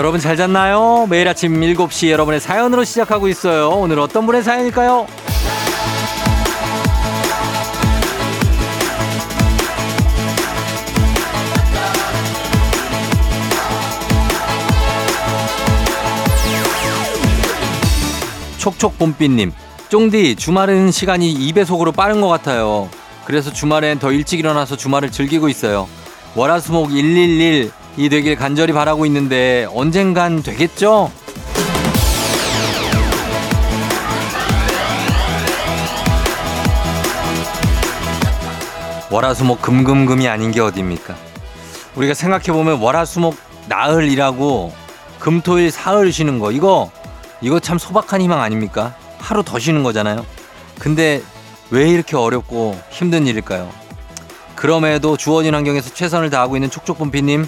여러분 잘 잤나요? 매일 아침 7시 여러분의 사연으로 시작하고 있어요. 오늘 어떤 분의 사연일까요? 촉촉봄비님, 쫑디, 주말은 시간이 2배속으로 빠른 것 같아요. 그래서 주말엔 더 일찍 일어나서 주말을 즐기고 있어요. 월화수목 111 이 되길 간절히 바라고 있는데 언젠간 되겠죠? 월화수목 금금금이 아닌 게 어딥니까? 우리가 생각해보면 월화수목 나흘이라고 금토일 사흘 쉬는 거 이거 이거 참 소박한 희망 아닙니까? 하루 더 쉬는 거잖아요. 근데 왜 이렇게 어렵고 힘든 일일까요? 그럼에도 주어진 환경에서 최선을 다하고 있는 촉촉봄비님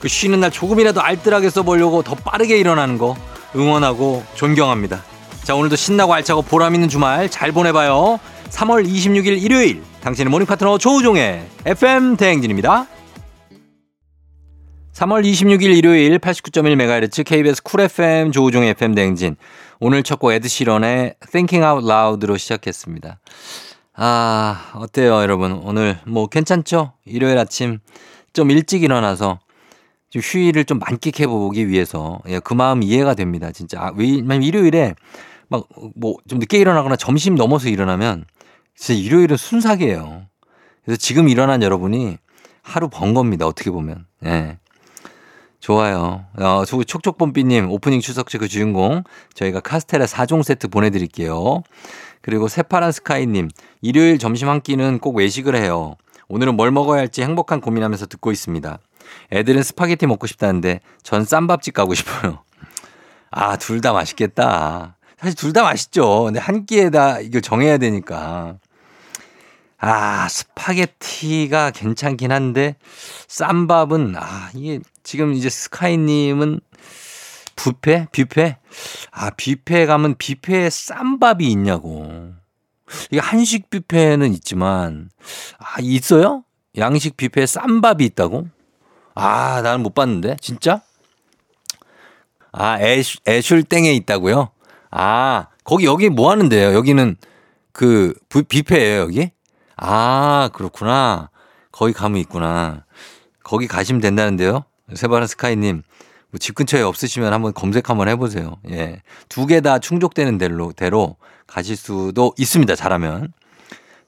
그 쉬는 날 조금이라도 알뜰하게 써보려고 더 빠르게 일어나는 거 응원하고 존경합니다. 자 오늘도 신나고 알차고 보람 있는 주말 잘 보내봐요. 3월 26일 일요일 당신의 morning 파트너 조우종의 FM 대행진입니다. 3월 26일 일요일 89.1MHz KBS 쿨 FM 조우종의 FM 대행진 오늘 첫 곡 에드시런의 Thinking Out Loud로 시작했습니다. 아 어때요 여러분 오늘 뭐 괜찮죠? 일요일 아침 좀 일찍 일어나서 좀 휴일을 좀 만끽해 보기 위해서 예, 그 마음 이해가 됩니다. 진짜 아, 왜냐면 일요일에 막 뭐 좀 늦게 일어나거나 점심 넘어서 일어나면 진짜 일요일은 순삭이에요. 그래서 지금 일어난 여러분이 하루 번 겁니다. 어떻게 보면. 예. 좋아요. 어, 저 촉촉봄비님 오프닝 출석제 그 주인공 저희가 카스테라 4종 세트 보내드릴게요. 그리고 새파란 스카이님 일요일 점심 한 끼는 꼭 외식을 해요. 오늘은 뭘 먹어야 할지 행복한 고민하면서 듣고 있습니다. 애들은 스파게티 먹고 싶다는데 전 쌈밥집 가고 싶어요. 아, 둘 다 맛있겠다. 사실 둘 다 맛있죠. 근데 한 끼에다 이거 정해야 되니까. 아, 스파게티가 괜찮긴 한데 쌈밥은 아, 이게 지금 이제 스카이님은 뷔페? 뷔페? 아, 뷔페 가면 뷔페에 쌈밥이 있냐고. 이게 한식 뷔페는 있지만, 아, 있어요? 양식 뷔페에 쌈밥이 있다고? 아, 나는 못 봤는데. 진짜? 아, 애슐, 애슐땡에 있다고요? 아, 거기, 여기 뭐 하는데요? 여기는 그, 뷔페예요 여기? 아, 그렇구나. 거기 가면 있구나. 거기 가시면 된다는데요? 세바라 스카이님. 뭐 집 근처에 없으시면 한번 검색 한번 해보세요. 예. 두 개 다 충족되는 대로, 대로 가실 수도 있습니다. 잘하면.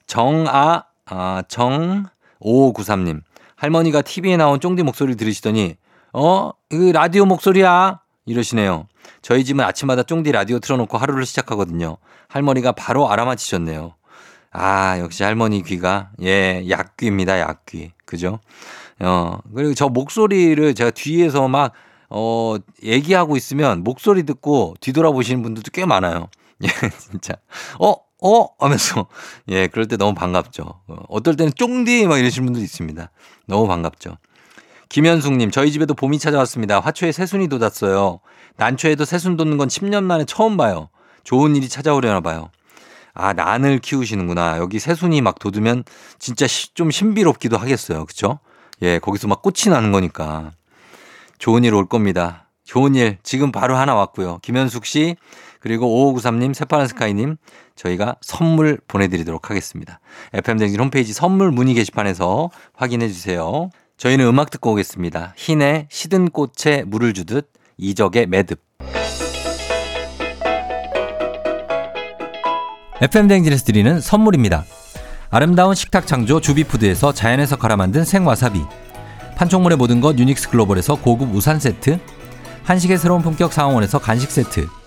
정아, 아, 정, 5593님. 할머니가 TV에 나온 쫑디 목소리를 들으시더니, 어? 그 라디오 목소리야? 이러시네요. 저희 집은 아침마다 쫑디 라디오 틀어놓고 하루를 시작하거든요. 할머니가 바로 알아맞히셨네요. 아, 역시 할머니 귀가, 예, 약귀입니다, 약귀. 그죠? 어, 그리고 저 목소리를 제가 뒤에서 막, 어, 얘기하고 있으면 목소리 듣고 뒤돌아보시는 분들도 꽤 많아요. 예, 진짜. 어, 어? 하면서. 예, 그럴 때 너무 반갑죠. 어, 어떨 때는 쫑디 막 이러시는 분도 있습니다. 너무 반갑죠. 김현숙님, 저희 집에도 봄이 찾아왔습니다. 화초에 새순이 돋았어요. 난초에도 새순 돋는 건 10년 만에 처음 봐요. 좋은 일이 찾아오려나 봐요. 아, 난을 키우시는구나. 여기 새순이 막 돋으면 진짜 좀 신비롭기도 하겠어요. 그쵸? 예, 거기서 막 꽃이 나는 거니까. 좋은 일 올 겁니다. 좋은 일 지금 바로 하나 왔고요. 김현숙 씨, 그리고 5593님, 새파란 스카이님, 저희가 선물 보내드리도록 하겠습니다. FM댕진 홈페이지 선물 문의 게시판에서 확인해 주세요. 저희는 음악 듣고 오겠습니다. 흰의 시든 꽃에 물을 주듯 이적의 매듭. FM댕진에서 드리는 선물입니다. 아름다운 식탁 창조 주비푸드에서 자연에서 갈아 만든 생와사비. 판촉물의 모든 것 유닉스 글로벌에서 고급 우산 세트. 한식의 새로운 품격 상황원에서 간식 세트.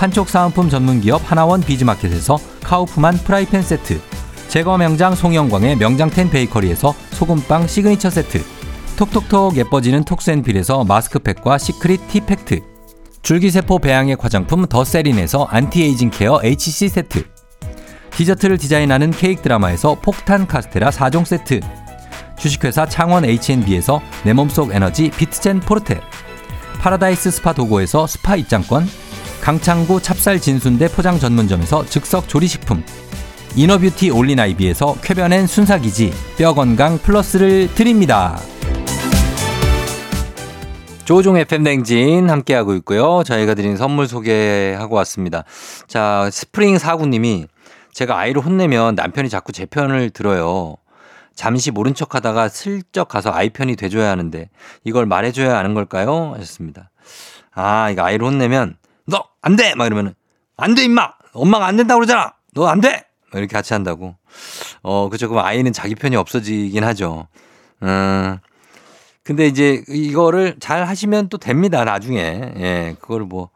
판촉 사은품 전문기업 하나원 비즈마켓에서 카우프만 프라이팬 세트 제과 명장 송영광의 명장텐 베이커리에서 소금빵 시그니처 세트 톡톡톡 예뻐지는 톡스앤필에서 마스크팩과 시크릿 티팩트 줄기세포 배양액 화장품 더세린에서 안티에이징 케어 HC 세트 디저트를 디자인하는 케이크 드라마에서 폭탄 카스테라 4종 세트 주식회사 창원 H&B에서 내 몸속 에너지 비트젠 포르테 파라다이스 스파 도고에서 스파 입장권 강창구 찹쌀 진순대 포장 전문점에서 즉석 조리식품 이너뷰티 올린아이비에서 쾌변엔 순사기지 뼈건강 플러스를 드립니다. 조우종 FM 댕진 함께하고 있고요. 저희가 드린 선물 소개하고 왔습니다. 자, 스프링 사구님이 제가 아이를 혼내면 남편이 자꾸 제 편을 들어요. 잠시 모른 척 하다가 슬쩍 가서 아이 편이 돼줘야 하는데 이걸 말해줘야 하는 걸까요? 하셨습니다. 아, 이거 아이를 혼내면 너 안 돼! 막 이러면은 안 돼, 임마! 엄마가 안 된다고 그러잖아! 너 안 돼! 이렇게 같이 한다고. 어, 그죠. 그럼 아이는 자기 편이 없어지긴 하죠. 음, 근데 이제 이거를 잘 하시면 또 됩니다. 나중에. 예, 그걸 뭐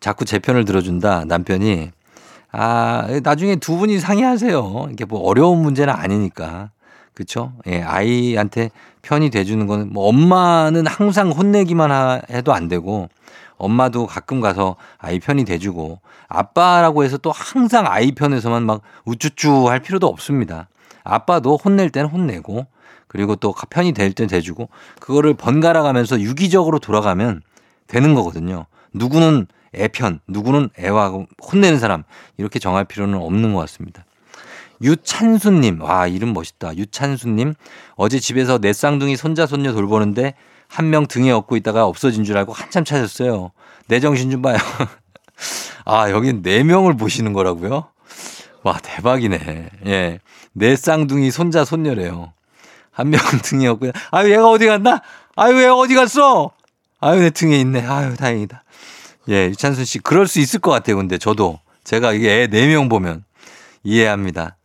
자꾸 제 편을 들어준다. 남편이. 아, 나중에 두 분이 상의하세요. 이게 뭐 어려운 문제는 아니니까. 그쵸? 예, 아이한테 편이 돼주는 거는 뭐 엄마는 항상 혼내기만 해도 안 되고 엄마도 가끔 가서 아이 편이 돼주고 아빠라고 해서 또 항상 아이 편에서만 막 우쭈쭈 할 필요도 없습니다. 아빠도 혼낼 때는 혼내고 그리고 또 편이 될때 돼주고 그거를 번갈아 가면서 유기적으로 돌아가면 되는 거거든요. 누구는 애 편, 누구는 애와 혼내는 사람 이렇게 정할 필요는 없는 것 같습니다. 유찬수님, 와 이름 멋있다. 유찬수님 어제 집에서 내 쌍둥이 손자 손녀 돌보는데 한 명 등에 업고 있다가 없어진 줄 알고 한참 찾았어요. 내 정신 좀 봐요. 아 여긴 네 명을 보시는 거라고요? 와 대박이네. 예, 내 쌍둥이 손자 손녀래요. 한 명 등에 업고, 아유, 얘가 어디 갔나? 아유, 얘가 어디 갔어? 아유, 내 등에 있네. 아유, 다행이다. 예, 유찬순 씨, 그럴 수 있을 것 같아요. 근데 저도. 제가 이게 애 4명 보면 이해합니다.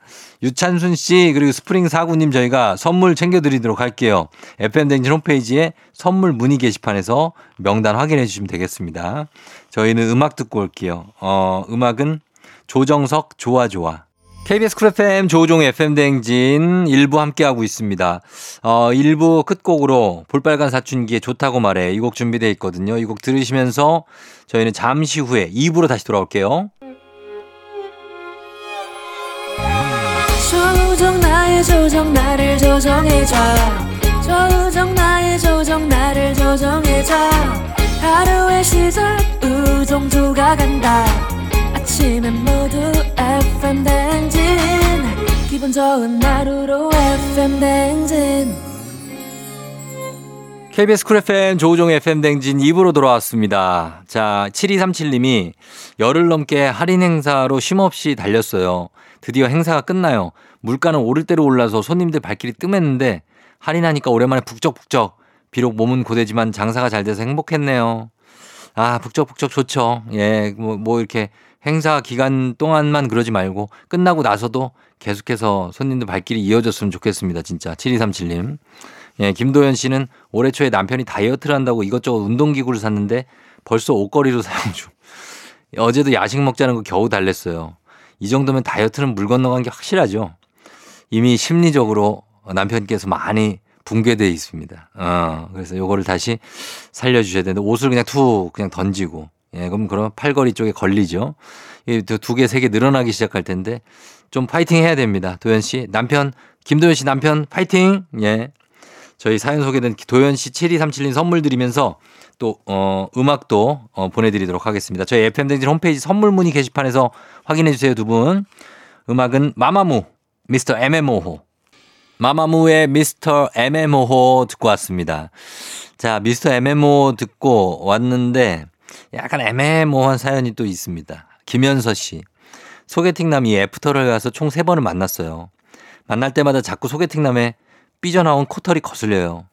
유찬순 씨, 그리고 스프링 사구님 저희가 선물 챙겨드리도록 할게요. FM댕진 홈페이지에 선물 문의 게시판에서 명단 확인해 주시면 되겠습니다. 저희는 음악 듣고 올게요. 어, 음악은 조정석 좋아 좋아. KBS 쿨 FM 조종 FM 댕진 일부 함께하고 있습니다. 어, 1부 끝곡으로 볼빨간 사춘기에 좋다고 말해 이 곡 준비되어 있거든요. 이 곡 들으시면서 저희는 잠시 후에 2부로 다시 돌아올게요. 조정 나의 조정 나를 조정해줘. 조정 나의 조정 나를 조정해줘. 하루의 시절 우정조가 간다. 아침엔 모두 FM 댕진. 기분 좋은 하루로 FM 댕진. KBS 쿨 FM 조우종 FM 댕진 2부로 돌아왔습니다. 자, 7237님이 열흘 넘게 할인 행사로 쉼없이 달렸어요. 드디어 행사가 끝나요. 물가는 오를 대로 올라서 손님들 발길이 뜸했는데 할인하니까 오랜만에 북적북적. 비록 몸은 고되지만 장사가 잘 돼서 행복했네요. 아, 북적북적 좋죠. 예, 뭐, 뭐 이렇게 행사 기간 동안만 그러지 말고 끝나고 나서도 계속해서 손님들 발길이 이어졌으면 좋겠습니다. 진짜. 7237님. 예, 김도현 씨는 올해 초에 남편이 다이어트를 한다고 이것저것 운동기구를 샀는데 벌써 옷걸이로 사용 중. 어제도 야식 먹자는 거 겨우 달랬어요. 이 정도면 다이어트는 물 건너간 게 확실하죠. 이미 심리적으로 남편께서 많이 붕괴되어 있습니다. 어, 그래서 요거를 다시 살려주셔야 되는데 옷을 그냥 툭 그냥 던지고 예, 그럼 그럼 팔걸이 쪽에 걸리죠. 두 개, 세 개 늘어나기 시작할 텐데 좀 파이팅 해야 됩니다. 도현 씨. 남편, 김도현 씨 남편 파이팅! 예. 저희 사연 소개된 도현 씨 7237님 선물 드리면서 또, 어, 음악도 어, 보내드리도록 하겠습니다. 저희 FM댕진 홈페이지 선물 문의 게시판에서 확인해 주세요, 두 분. 음악은 마마무, 미스터 MMO호. 마마무의 미스터 MMO호 듣고 왔습니다. 자, 미스터 MMO 듣고 왔는데 약간 애매모호한 사연이 또 있습니다. 김현서 씨. 소개팅남이 애프터를 가서 총 세번을 만났어요. 만날 때마다 자꾸 소개팅남에 삐져나온 코털이 거슬려요.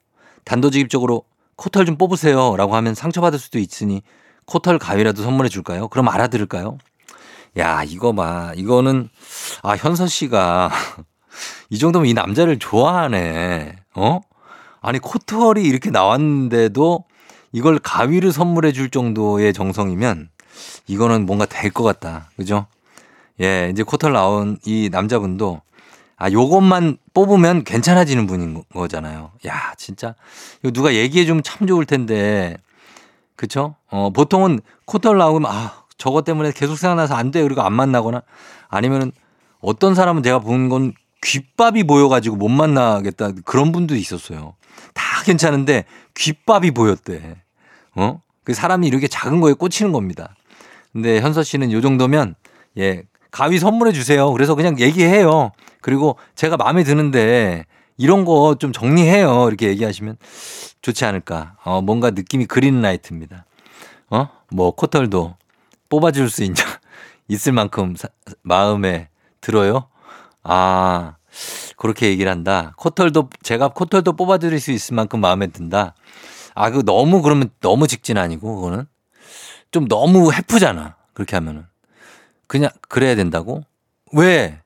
단도직입적으로 코털 좀 뽑으세요. 라고 하면 상처받을 수도 있으니 코털 가위라도 선물해 줄까요? 그럼 알아들을까요? 야, 이거 봐. 이거는, 아, 현서 씨가 이 정도면 이 남자를 좋아하네. 어? 아니, 코트월이 이렇게 나왔는데도 이걸 가위를 선물해 줄 정도의 정성이면 이거는 뭔가 될 것 같다. 그죠? 예, 이제 코털 나온 이 남자분도 아, 요것만 뽑으면 괜찮아지는 분인 거잖아요. 야, 진짜. 이거 누가 얘기해 주면 참 좋을 텐데. 그쵸? 어, 보통은 코털 나오면 아, 저것 때문에 계속 생각나서 안 돼. 그리고 안 만나거나 아니면은 어떤 사람은 제가 본 건 귓밥이 보여가지고 못 만나겠다. 그런 분도 있었어요. 다 괜찮은데 귓밥이 보였대. 어? 그 사람이 이렇게 작은 거에 꽂히는 겁니다. 근데 현서 씨는 요 정도면 예, 가위 선물해 주세요. 그래서 그냥 얘기해요. 그리고 제가 마음에 드는데 이런 거 좀 정리해요. 이렇게 얘기하시면 좋지 않을까. 어, 뭔가 느낌이 그린라이트입니다. 어? 뭐 코털도 뽑아줄 수 있냐? 있을 만큼 사, 마음에 들어요? 아, 그렇게 얘기를 한다. 코털도, 제가 코털도 뽑아드릴 수 있을 만큼 마음에 든다. 아, 그 너무 그러면 너무 직진 아니고, 그거는? 좀 너무 해프잖아. 그렇게 하면은. 그냥 그래야 된다고? 왜?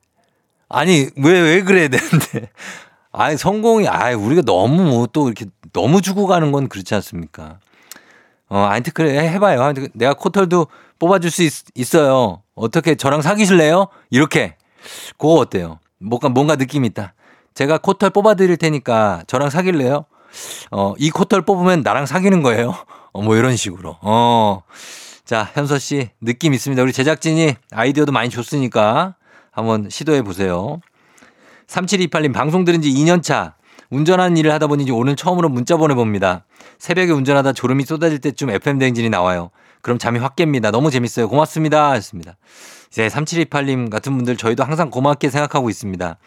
아니, 왜, 왜 그래야 되는데? 아니, 성공이, 아 우리가 너무 뭐 또 이렇게 너무 주고 가는 건 그렇지 않습니까? 어, 아무튼 그래, 해봐요. 내가 코털도 뽑아줄 수 있, 어요 어떻게 저랑 사귀실래요? 이렇게. 그거 어때요? 뭔가, 뭔가 느낌이 있다. 제가 코털 뽑아드릴 테니까 저랑 사귈래요? 어, 이 코털 뽑으면 나랑 사귀는 거예요? 어, 뭐 이런 식으로. 어. 자, 현서 씨, 느낌 있습니다. 우리 제작진이 아이디어도 많이 줬으니까 한번 시도해 보세요. 3728님, 방송 들은 지 2년 차. 운전하는 일을 하다 보니 오늘 처음으로 문자 보내봅니다. 새벽에 운전하다 졸음이 쏟아질 때쯤 FM대행진이 나와요. 그럼 잠이 확 깹니다. 너무 재밌어요. 고맙습니다. 했습니다. 이제 3728님 같은 분들 저희도 항상 고맙게 생각하고 있습니다.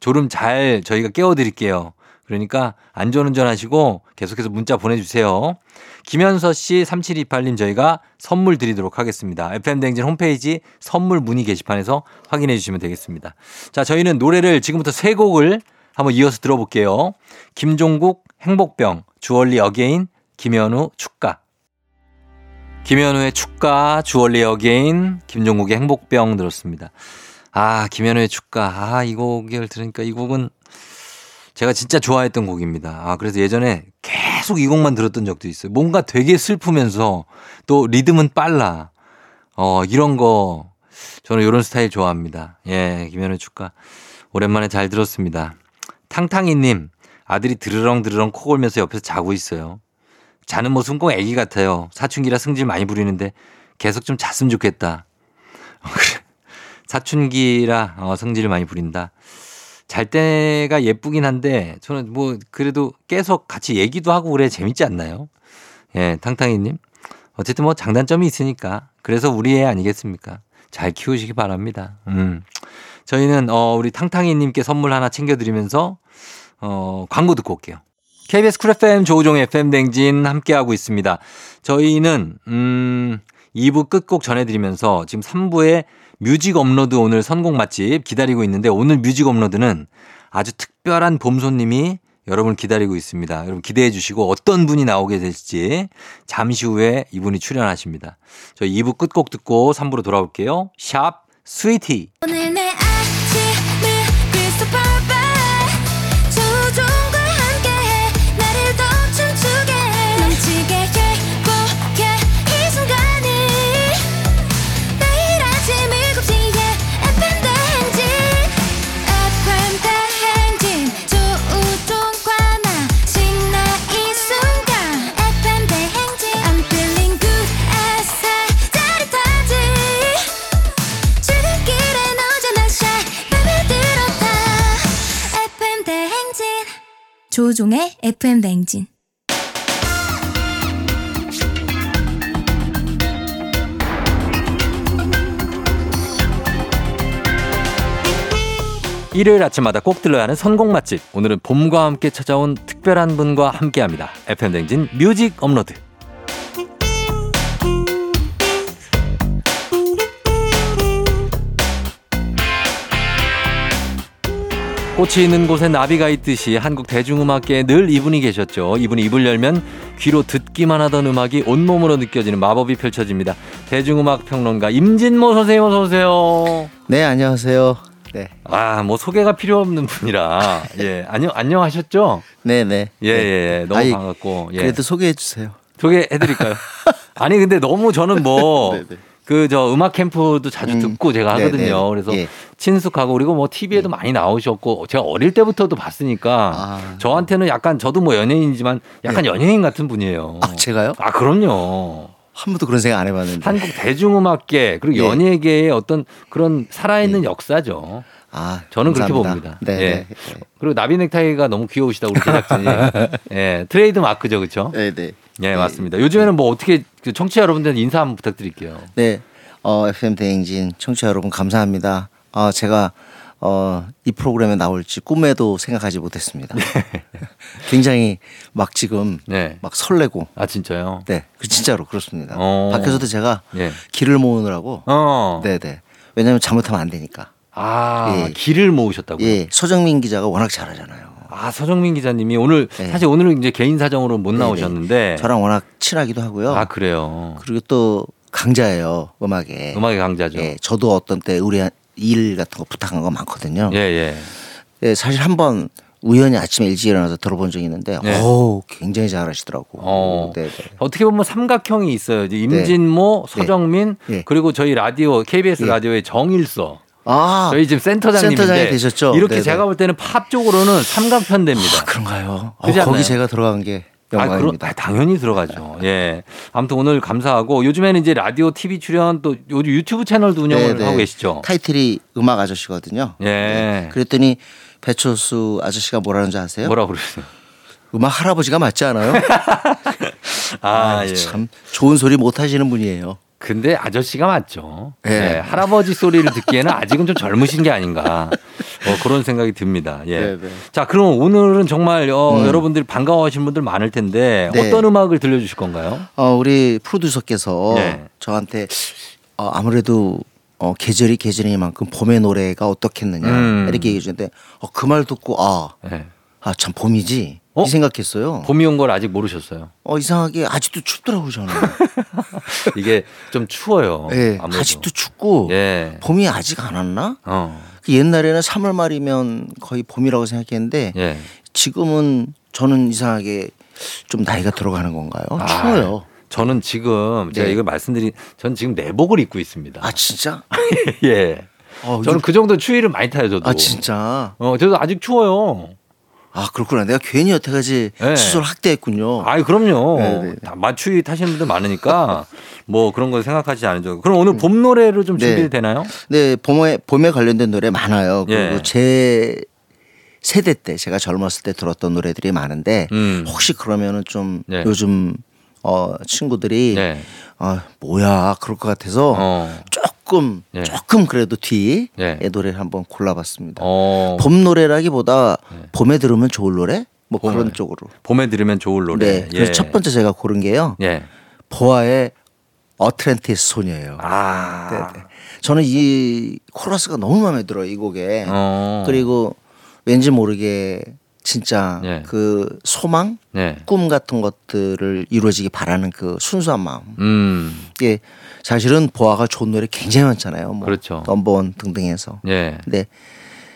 졸음 잘 저희가 깨워드릴게요. 그러니까 안전운전 하시고 계속해서 문자 보내주세요. 김현서 씨 3728님 저희가 선물 드리도록 하겠습니다. FM대행진 홈페이지 선물 문의 게시판에서 확인해 주시면 되겠습니다. 자, 저희는 노래를 지금부터 세 곡을 한번 이어서 들어볼게요. 김종국 행복병, 주얼리 Again, 김연우 축가. 김연우의 축가, 주얼리 Again, 김종국의 행복병 들었습니다. 아, 김연우의 축가. 아, 이 곡을 들으니까 이 곡은 제가 진짜 좋아했던 곡입니다. 아, 그래서 예전에 계속 이 곡만 들었던 적도 있어요. 뭔가 되게 슬프면서 또 리듬은 빨라. 어, 이런 거 저는 이런 스타일 좋아합니다. 예, 김연우 축가. 오랜만에 잘 들었습니다. 탕탕이님, 아들이 드르렁 드르렁 코 골면서 옆에서 자고 있어요. 자는 모습은 꼭 애기 같아요. 사춘기라 승질 많이 부리는데 계속 좀 잤으면 좋겠다. 사춘기라 어, 성질을 많이 부린다. 잘 때가 예쁘긴 한데 저는 뭐 그래도 계속 같이 얘기도 하고 그래 재밌지 않나요? 예, 탕탕이님. 어쨌든 뭐 장단점이 있으니까 그래서 우리 애 아니겠습니까? 잘 키우시기 바랍니다. 음. 저희는 어 우리 탕탕이님께 선물 하나 챙겨드리면서 어 광고 듣고 올게요. KBS Cool FM 조우종 FM 댕진 함께하고 있습니다. 저희는 음 2부 끝곡 전해드리면서 지금 3부에 뮤직 업로드 오늘 선곡 맛집 기다리고 있는데 오늘 뮤직 업로드는 아주 특별한 봄 손님이 여러분 기다리고 있습니다. 여러분 기대해 주시고 어떤 분이 나오게 될지 잠시 후에 이분이 출연하십니다. 저희 2부 끝곡 듣고 3부로 돌아올게요. 샵 Sweety. 오늘 내 조종의 FM 냉진. 일요일 아침마다 꼭 들러야 하는 선곡 맛집. 오늘은 봄과 함께 찾아온 특별한 분과 함께합니다. FM 댕진 뮤직 업로드. 꽃이 있는 곳에 나비가 있듯이 한국 대중음악계에 늘 이분이 계셨죠. 이분이 입을 열면 귀로 듣기만 하던 음악이 온몸으로 느껴지는 마법이 펼쳐집니다. 대중음악 평론가 임진모 선생님 어서 오세요. 네, 안녕하세요. 네. 아, 뭐 소개가 필요 없는 분이라. 예. 안녕 안녕하셨죠? 네, 네. 예, 예, 예. 너무 아이, 반갑고. 예. 그래도 소개해 주세요. 소개해 드릴까요? 아니 근데 너무 저는 뭐 네, 네. 그 저 음악 캠프도 자주 음, 듣고 제가 네, 하거든요. 네. 그래서 예. 친숙하고 그리고 뭐 TV에도 많이 나오셨고 제가 어릴 때부터도 봤으니까 아. 저한테는 약간 저도 뭐 연예인이지만 약간 연예인 같은 분이에요. 아, 제가요? 아, 그럼요. 한 번도 그런 생각 안 해봤는데. 한국 대중음악계 그리고 예. 연예계의 어떤 그런 살아있는 역사죠. 아, 저는 그렇게 감사합니다. 봅니다. 네, 예. 네. 그리고 나비 넥타이가 너무 귀여우시다고 우리 제작진이. 예, 트레이드 마크죠, 그렇죠? 네, 네. 예, 맞습니다. 요즘에는 뭐 어떻게 그 청취자 여러분들 인사 한번 부탁드릴게요. 네. 어, FM 대행진 청취자 여러분 감사합니다. 어, 제가 어, 이 프로그램에 나올지 꿈에도 생각하지 못했습니다. 굉장히 막 지금 네. 막 설레고 아 진짜요? 네, 그 진짜로 그렇습니다. 어. 밖에서도 제가 예. 길을 모으느라고 어. 네, 네. 왜냐하면 잘못하면 안 되니까. 아 예. 길을 모으셨다고요? 예, 서정민 기자가 워낙 잘하잖아요. 아 서정민 기자님이 오늘 네. 사실 오늘은 이제 개인 사정으로 못 네, 나오셨는데. 저랑 워낙 친하기도 하고요. 아 그래요. 그리고 또 강자예요 음악에. 음악의 강자죠. 예, 저도 어떤 때 우리 일 같은 거 부탁한 거 많거든요. 예 예. 예, 사실 한번 우연히 아침에 일찍 일어나서 들어본 적이 있는데, 네. 오, 굉장히 잘하시더라고. 어. 네, 네. 어떻게 보면 삼각형이 있어요. 임진모, 네. 서정민, 예. 그리고 저희 라디오 KBS 예. 라디오의 정일서. 아, 저희 지금 센터장님인데 센터장이 되셨죠? 이렇게 네네. 제가 볼 때는 팝 쪽으로는 삼각편대입니다. 아, 그런가요? 어, 않나요? 거기 제가 들어간 게 아, 영광입니다. 아, 당연히 들어가죠. 예. 아무튼 오늘 감사하고 요즘에는 이제 라디오, TV 출연 또 요즘 유튜브 채널도 운영을 네, 네. 하고 계시죠. 타이틀이 음악 아저씨거든요. 네. 예. 그랬더니 배철수 아저씨가 뭐라는 줄 아세요? 뭐라 그러세요? 음악 할아버지가 맞지 않아요? 아, 예. 참 좋은 소리 못 하시는 분이에요. 근데 아저씨가 맞죠. 예. 예. 할아버지 소리를 듣기에는 아직은 좀 젊으신 게 아닌가. 어, 그런 생각이 듭니다. 예. 네, 네. 자, 그럼 오늘은 정말 어, 음. 여러분들이 반가워하시는 분들 많을 텐데 네. 어떤 음악을 들려주실 건가요? 어, 우리 프로듀서께서 네. 저한테 어, 아무래도 어, 계절이 계절이만큼 봄의 노래가 어떻겠느냐 음. 이렇게 얘기해 주는데 어, 그 말 듣고 아, 예. 아, 참 봄이지 어? 이 생각했어요. 봄이 온 걸 아직 모르셨어요. 어, 이상하게 아직도 춥더라고요 저는. 이게 좀 추워요. 예, 아무래도. 아직도 춥고 예. 봄이 아직 안 왔나? 어. 그 옛날에는 3월 말이면 거의 봄이라고 생각했는데 예. 지금은 저는 이상하게 좀 나이가 들어가는 건가요? 아, 추워요. 저는 지금 제가 네. 이걸 말씀드린 전 지금 내복을 입고 있습니다. 아 진짜? 예. 어, 저는 이거- 그 정도 추위를 많이 타요, 저도. 아 진짜? 어, 저도 아직 추워요. 아 그렇구나. 내가 괜히 여태까지 네. 스스로 학대했군요. 아이, 그럼요. 네, 네. 다 맞추위 타시는 분들 많으니까 뭐 그런 거 생각하지 않으죠. 그럼 오늘 봄 노래로 좀 네. 준비되나요? 네, 봄에 봄에 관련된 노래 많아요. 그리고 예. 제 세대 때 제가 젊었을 때 들었던 노래들이 많은데 음. 혹시 그러면은 좀 네. 요즘 어 친구들이 네. 아 뭐야 그럴 것 같아서 어. 조금 예. 조금 그래도 뒤의 예. 노래를 한번 골라봤습니다. 어. 봄 노래라기보다 네. 봄에 들으면 좋을 노래 뭐 봄에. 그런 쪽으로. 봄에 들으면 좋을 노래. 네. 그래서 첫 번째 제가 고른 게요. 예. 보아의 어트랜티스 소녀예요. 아. 네, 네. 저는 이 코러스가 너무 마음에 들어요 이 곡에. 어. 그리고 왠지 모르게 진짜 예. 그 소망, 네. 꿈 같은 것들을 이루어지기 바라는 그 순수한 마음. 음. 이게 사실은 보아가 좋은 노래 굉장히 많잖아요. 뭐 그렇죠. 넘버원 등등해서. 예. 근데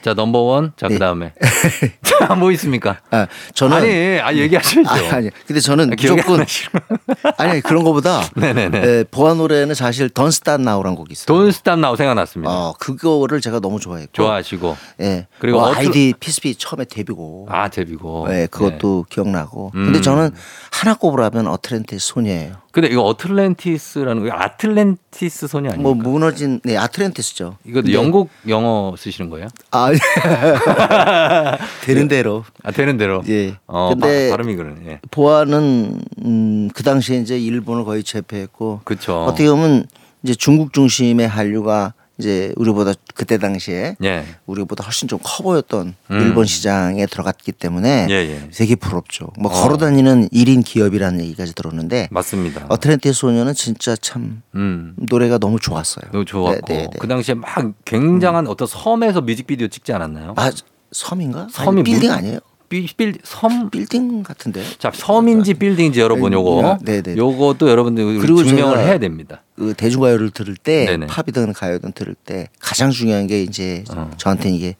자, 넘버원. 자, 네. 그다음에. 자, 뭐 있습니까? 아, 저는 아니, 아 얘기하셔야죠. 아니, 아니. 근데 저는 안 무조건. 아니 그런 거보다 네네네. 에, 보아 노래는 사실 Don't Start Now란 곡이 있어요. Don't Start Now 생각났습니다. 어, 그거를 제가 너무 좋아했고. 좋아하시고. 예. 그리고 그리고 어트- 아이디 피스피 처음에 데뷔고. 아, 데뷔고. 예, 그것도 기억나고. 음. 근데 저는 하나 꼽으라면 어트랜티스 소녀예요. 근데 이거 어틀랜티스라는 거 아틀랜티스 손이 아니에요? 뭐 무너진 네 아틀랜티스죠. 이것도 근데- 영국 영어 쓰시는 거예요? 아 되는 대로. 아 되는 대로. 예. 어, 근데 바, 발음이 그러네. 예. 보아는 음, 그 당시에 이제 일본을 거의 제패했고 그렇죠. 어떻게 보면 이제 중국 중심의 한류가 이제 우리보다 그때 당시에 예. 우리보다 훨씬 좀 커 보였던 음. 일본 시장에 들어갔기 때문에 예, 예. 되게 부럽죠. 뭐 어. 걸어 다니는 1인 기업이라는 얘기까지 들었는데 맞습니다. 아틀란티스 소녀는 진짜 참 음. 노래가 너무 좋았어요. 너무 좋았고 네, 네, 네. 그 당시에 막 굉장한 어떤 섬에서 뮤직비디오 찍지 않았나요? 아, 섬인가? 섬이 아니, 빌딩 뭐- 아니에요? 빌, 빌, 섬, 빌딩 같은데. 자, 섬인지 빌딩인지 여러분 요거. 네, 네. 요것도 여러분들 그리고 증명을 해야 됩니다. 그 대중가요를 들을 때 네네. 팝이든 가요든 들을 때 가장 중요한 게 이제 어. 저한테는 이게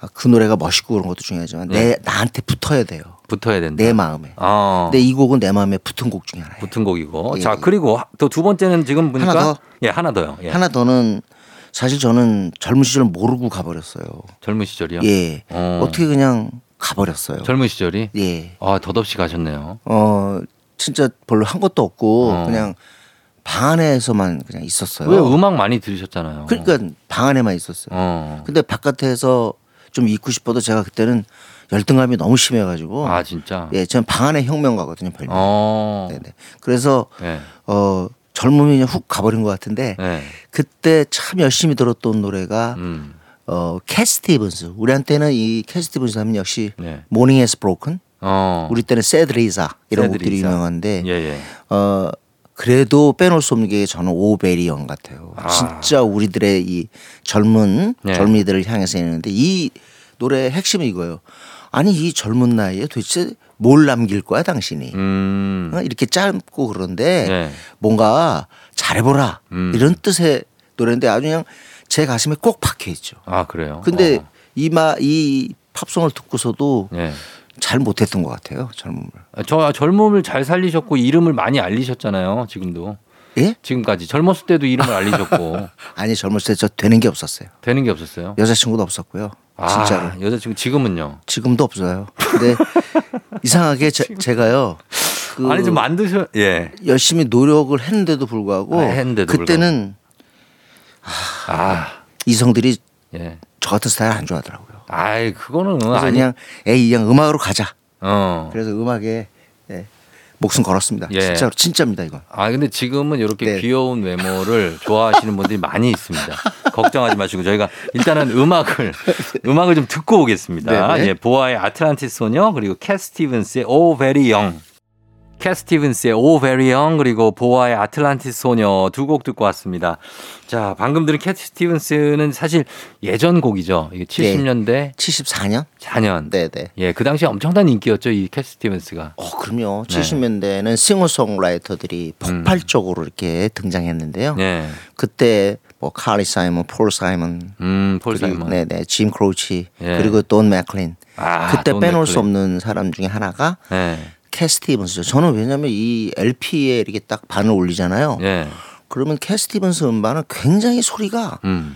아, 그 노래가 멋있고 그런 것도 중요하지만 네. 내 나한테 붙어야 돼요. 붙어야 된다. 내 마음에. 어. 근데 이 곡은 내 마음에 붙은 곡 중에 하나예요. 붙은 곡이고. 예, 자, 예. 그리고 또 두 번째는 지금 보니까 하나 더? 예, 하나 더요. 예. 하나 더는 사실 저는 젊은 시절 모르고 가버렸어요. 젊은 시절이요? 예. 어. 어. 떻게 그냥 가버렸어요. 젊은 시절이? 예. 아, 덧없이 가셨네요. 어 진짜 별로 한 것도 없고 어. 그냥 방 안에서만 그냥 있었어요. 왜 음악 많이 들으셨잖아요. 그러니까 방 안에만 있었어요. 어. 근데 바깥에서 좀 있고 싶어도 제가 그때는 열등감이 너무 심해가지고 아, 진짜? 예, 저는 방 안에 혁명가거든요, 별명. 어. 네네. 그래서 네. 어 젊음이 그냥 훅 가버린 것 같은데 네. 그때 참 열심히 들었던 노래가 음. 어 캣 스티븐스. 우리한테는 이 캣 스티븐스 하면 역시 네. Morning Has Broken. 어. 우리 때는 세드리사 이런 Sad 곡들이. 유명한데 예, 예. 어 그래도 빼놓을 수 없는 게 저는 오베리언 같아요. 아. 진짜 우리들의 이 젊은 네. 젊이들을 향해서 있는데 이 노래의 핵심은 이거예요. 아니 이 젊은 나이에 도대체 뭘 남길 거야 당신이? 음. 어, 이렇게 짧고 그런데 네. 뭔가 잘해보라 음. 이런 뜻의 노래인데 아주 그냥 제 가슴에 꼭 박혀 있죠. 아, 그래요? 근데 어. 이마 이 팝송을 듣고서도 예. 잘 못했던 것 같아요 젊음을. 아, 저 젊음을 잘 살리셨고 이름을 많이 알리셨잖아요. 지금도. 예? 지금까지 젊었을 때도 이름을 알리셨고 아니 젊었을 때 저 되는 게 없었어요. 되는 게 없었어요. 여자친구도 없었고요. 아, 진짜로. 여자친구 지금은요. 지금도 없어요. 근데 이상하게 제, 제가요. 그 아니 좀 만드셔. 예. 열심히 노력을 했는데도 불구하고 아, 했는데도 그때는 아. 이성들이 예. 저 같은 스타일 안 좋아하더라고요. 아이 그거는 그래서 아니. 그냥 에이 그냥 음악으로 가자. 어. 그래서 음악에 예, 목숨 걸었습니다. 예. 진짜로 진짜입니다 이건. 아 근데 지금은 이렇게 네. 귀여운 외모를 좋아하시는 분들이 많이 있습니다. 걱정하지 마시고 저희가 일단은 음악을 음악을 좀 듣고 오겠습니다. 네 네. 예, 보아의 아틀란티스 소녀 그리고 캣 스티븐스의 Oh Very Young. 캣 스티븐스의 Oh Very Young 그리고 보아의 아틀란티스 소녀 두 곡 듣고 왔습니다. 자 방금 들은 캣 스티븐스는 사실 예전 곡이죠. 이게 70년대 74년? 4년. 네 네. 예, 그 당시에 엄청난 인기였죠 이 캣 스티븐스가. 어 그럼요. 네. 70년대에는 싱어송라이터들이 폭발적으로 이렇게 등장했는데요. 음. 예. 그때 뭐 칼리 사이먼, 폴 사이먼, 음, 폴 사이먼. 네네, 짐 크로치 예. 그리고 돈 맥클린. 아, 그때 돈 빼놓을 수 맥클린. 없는 사람 중에 하나가 예. 캣 스티븐스죠. 저는 왜냐하면 이 LP에 이렇게 딱 반을 올리잖아요. 예. 그러면 캐 스티븐스 음반은 굉장히 소리가 음.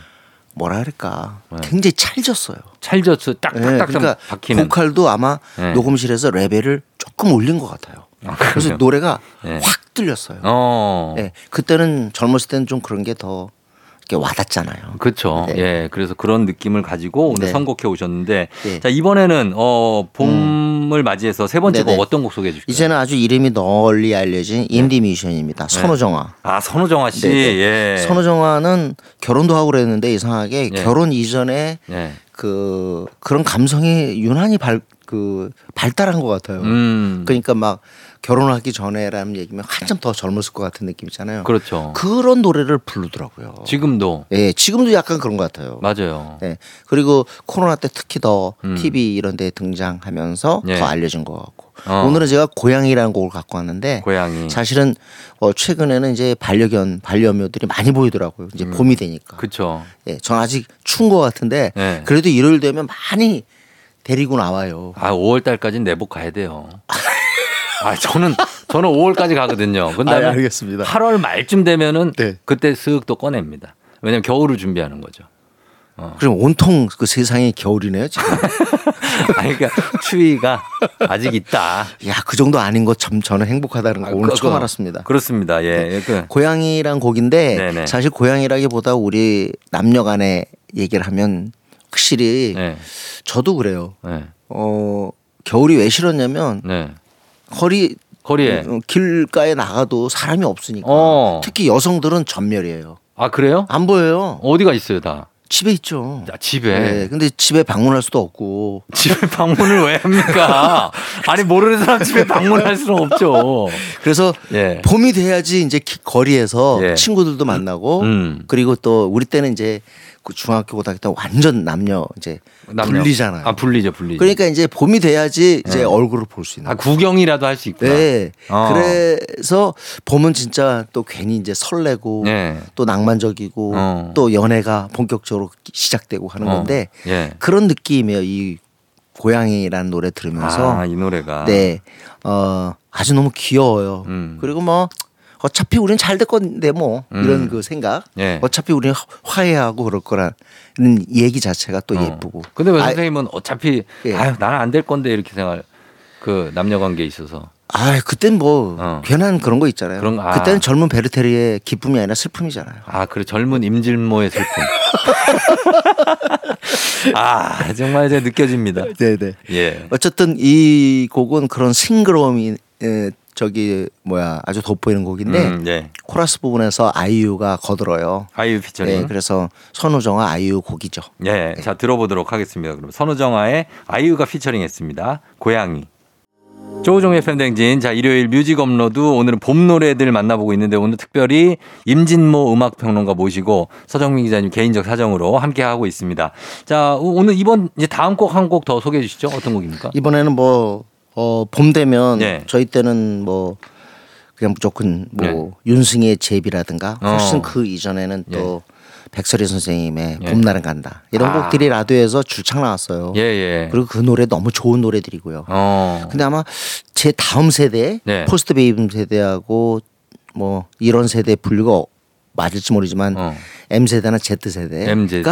뭐라 그럴까 네. 굉장히 찰졌어요. 찰져서 예, 딱딱딱 그러니까 박히는. 보컬도 아마 네. 녹음실에서 레벨을 조금 올린 것 같아요. 아, 그래서? 노래가 네. 확 들렸어요. 어. 예, 그때는 젊었을 때는 좀 그런 게 더 와닿잖아요. 그렇죠. 네. 예. 그래서 그런 느낌을 가지고 오늘 네. 선곡해 오셨는데 네. 자, 이번에는 어, 봄 을 맞이해서 세 번째 네네. 곡 어떤 곡 소개해 주실까요? 이제는 아주 이름이 널리 알려진 인디 뮤지션입니다. 선호정아. 아, 선우정아 씨. 예. 선호정아는 결혼도 하고 그랬는데 이상하게 네. 결혼 이전에 예. 그 그런 감성이 유난히 발 그 발달한 것 같아요. 음. 그러니까 막 결혼하기 전에라는 얘기면 한참 더 젊었을 것 같은 느낌 있잖아요. 그렇죠. 그런 노래를 부르더라고요. 지금도 예, 지금도 약간 그런 것 같아요. 맞아요. 네. 그리고 코로나 때 특히 더 음. TV 이런 데 등장하면서 예. 더 알려진 것 같고. 어. 오늘은 제가 고양이라는 곡을 갖고 왔는데 고양이. 사실은 어 최근에는 이제 반려견, 반려묘들이 많이 보이더라고요. 이제 봄이 되니까. 음. 그렇죠. 예, 전 아직 추운 것 같은데 예. 그래도 일요일 되면 많이 데리고 나와요. 아, 5월 달까지는 내복 가야 돼요. 아, 저는 저는 5월까지 가거든요. 근데 아, 알겠습니다. 8월 말쯤 되면은 네. 그때 쓱 또 꺼냅니다. 왜냐면 겨울을 준비하는 거죠. 그럼 온통 그 세상이 겨울이네요, 지금. 아니, 그러니까 추위가 아직 있다. 야, 그 정도 아닌 거참 저는 행복하다는 거 오늘 그- 처음 그- 알았습니다. 그렇습니다. 예. 그, 고양이란 곡인데 네네. 사실 고양이라기보다 우리 남녀 간의 얘기를 하면 확실히 네. 저도 그래요. 네. 어, 겨울이 왜 싫었냐면 네. 거리 거리에. 어, 길가에 나가도 사람이 없으니까 어. 특히 여성들은 전멸이에요. 아, 그래요? 안 보여요. 어디가 있어요, 다? 집에 있죠. 아, 집에. 네, 근데 집에 방문할 수도 없고 집에 방문을 왜 합니까? 아니, 모르는 사람 집에 방문할 수는 없죠. 그래서 예. 봄이 돼야지 이제 기- 거리에서 예. 친구들도 만나고 음. 그리고 또 우리 때는 이제 그 중학교 고등학교 때 완전 남녀 이제 남녀. 분리잖아요. 아, 분리죠, 분리. 그러니까 이제 봄이 돼야지 이제 얼굴을 볼 수 있는. 아, 구경이라도 할 수 있구나. 네. 어. 그래서 봄은 진짜 또 괜히 이제 설레고 네. 또 낭만적이고 어. 또 연애가 본격적으로 시작되고 하는 어. 건데 예. 그런 느낌이에요. 이 고양이라는 노래 들으면서 아, 이 노래가. 네. 어, 아주 너무 귀여워요. 음. 그리고 뭐 어차피 우리는 잘 될 건데 뭐 음. 이런 그 생각. 예. 어차피 우리는 화- 화해하고 그럴 거라는 얘기 자체가 또 어. 예쁘고. 근데 왜 아, 선생님은 어차피 예. 아유, 나는 안 될 건데 이렇게 생각 그 남녀 관계에 있어서. 아, 그땐 뭐 어. 괜한 그런 거 있잖아요. 그런 거, 아. 그때는 젊은 베르테리의 기쁨이 아니라 슬픔이잖아요. 아, 그래 젊은 임질모의 슬픔. 아, 정말 이제 느껴집니다. 네, 네. 예. 어쨌든 이 곡은 그런 싱그러움이 에, 저기 뭐야 아주 돋보이는 곡인데 음, 예. 코러스 부분에서 아이유가 거들어요. 아이유 피처링. 네, 그래서 선우정아 아이유 곡이죠. 예. 자, 들어보도록 하겠습니다. 그럼 선우정아의 아이유가 피처링했습니다. 고양이. 조우종의 FM대행진. 자, 일요일 뮤직 업로드. 오늘은 봄 노래들 만나보고 있는데 오늘 특별히 임진모 음악평론가 모시고 서정민 기자님 개인적 사정으로 함께하고 있습니다. 자, 오- 오늘 이번 이제 다음 곡 한 곡 더 소개해 주시죠. 어떤 곡입니까? 이번에는 뭐, 어, 봄 되면 네. 저희 때는 뭐 그냥 무조건 뭐 윤승희의 제비라든가 훨씬 어. 그 이전에는 또 백설희 선생님의 예. 봄날은 간다. 이런 아. 곡들이 라디오에서 줄창 나왔어요. 예, 예. 그리고 그 노래 너무 좋은 노래들이고요. 어. 근데 아마 제 다음 세대 네. post baby 세대하고 뭐 이런 세대 분류가 맞을지 모르지만 어. M 세대나 Z 세대가 MZ.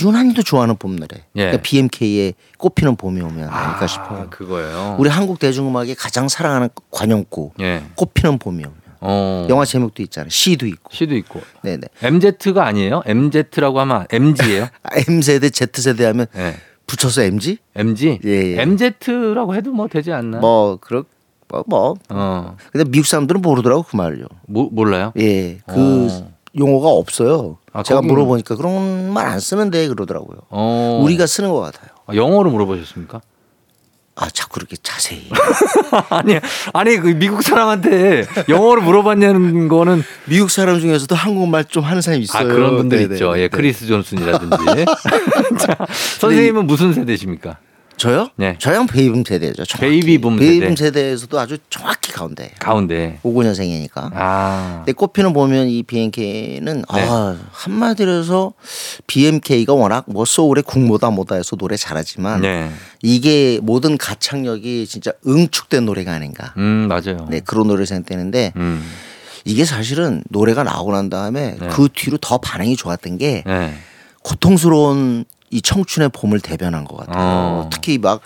유난히도 좋아하는 봄 노래. 예. 그러니까 BMK의 꽃피는 봄이 오면 아닐까 싶어요. 그거예요. 우리 한국 대중음악이 가장 사랑하는 관용구 예. 꽃피는 봄이 오면 어. 영화 제목도 있잖아요. 시도 있고. 시도 있고. 네네. MZ가 아니에요? MZ라고 하면 MG예요? M 세대, Z 세대 하면 예. 붙여서 MG? MG? 예, 예. MZ라고 해도 뭐 되지 않나? 뭐 그렇 뭐, 뭐. 어. 근데 미국 사람들은 모르더라고 그 말을요. 뭐, 몰라요? 예, 그 어. 용어가 없어요. 아, 제가 거기는- 물어보니까 그런 말 안 쓰는데 그러더라고요. 어. 우리가 쓰는 것 같아요. 아, 영어로 물어보셨습니까? 아, 자꾸 그렇게 자세히. 아니, 아니, 그 미국 사람한테 영어로 물어봤냐는 거는 미국 사람 중에서도 한국말 좀 하는 사람이 있어요. 아, 그런 분들 네네. 있죠. 예, 네. 크리스 존슨이라든지. 자, 선생님은 무슨 세대십니까? 저요? 네. 저형 베이빔 세대죠. 정확히. 베이비붐 세대. 세대에서도 아주 정확히 가운데. 가운데. 59년생이니까. 아. 근데 꽃피는 보면 이 BMK는 네. 아, 한마디로 해서 BMK가 워낙 뭐 소울의 국모다 뭐다 해서 노래 잘하지만 네. 이게 모든 가창력이 진짜 응축된 노래가 아닌가. 음, 맞아요. 네, 그런 노래를 생각되는데 음. 이게 사실은 노래가 나오고 난 다음에 네. 그 뒤로 더 반응이 좋았던 게 네. 고통스러운 이 청춘의 봄을 대변한 것 같아요. 어. 특히 막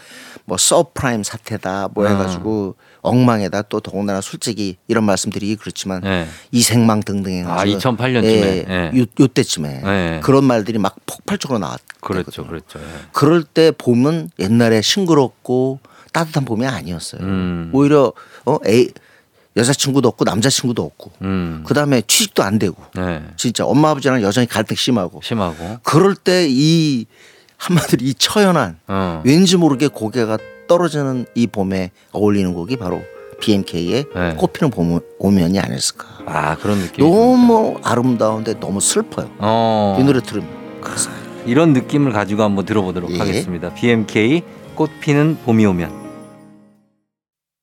뭐 서브프라임 사태다 뭐 어. 해가지고 엉망에다 또 더군다나 솔직히 이런 말씀드리기 그렇지만 네. 이생망 등등 해가지고 아, 2008년 쯤에. 예, 예. 요, 요때쯤에 네. 그런 말들이 막 폭발적으로 나왔. 그렇죠, 그렇죠. 예. 그럴 때 봄은 옛날에 싱그럽고 따뜻한 봄이 아니었어요. 음. 오히려 어애 여자친구도 없고 남자친구도 없고 음. 그 다음에 취직도 안 되고 네. 진짜 엄마 아버지랑 여전히 갈등 심하고 심하고. 그럴 때 이 한마디로 이 처연한 어. 왠지 모르게 고개가 떨어지는 이 봄에 어울리는 곡이 바로 BMK의 네. 꽃피는 봄 오면이 아니었을까. 아, 그런 느낌. 너무 아름다운데 너무 슬퍼요. 어. 이 노래 들으면 이런 느낌을 가지고 한번 들어보도록 예. 하겠습니다. BMK 꽃 피는 봄이 오면.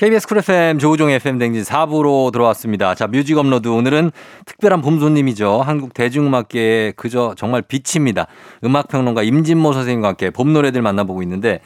KBS 쿨 FM 조우종 FM대행진 4부로 들어왔습니다. 자, 뮤직 업로드 오늘은 특별한 봄 손님이죠. 한국 대중음악계의 그저 정말 빛입니다. 음악평론가 임진모 선생님과 함께 봄 노래들 만나보고 있는데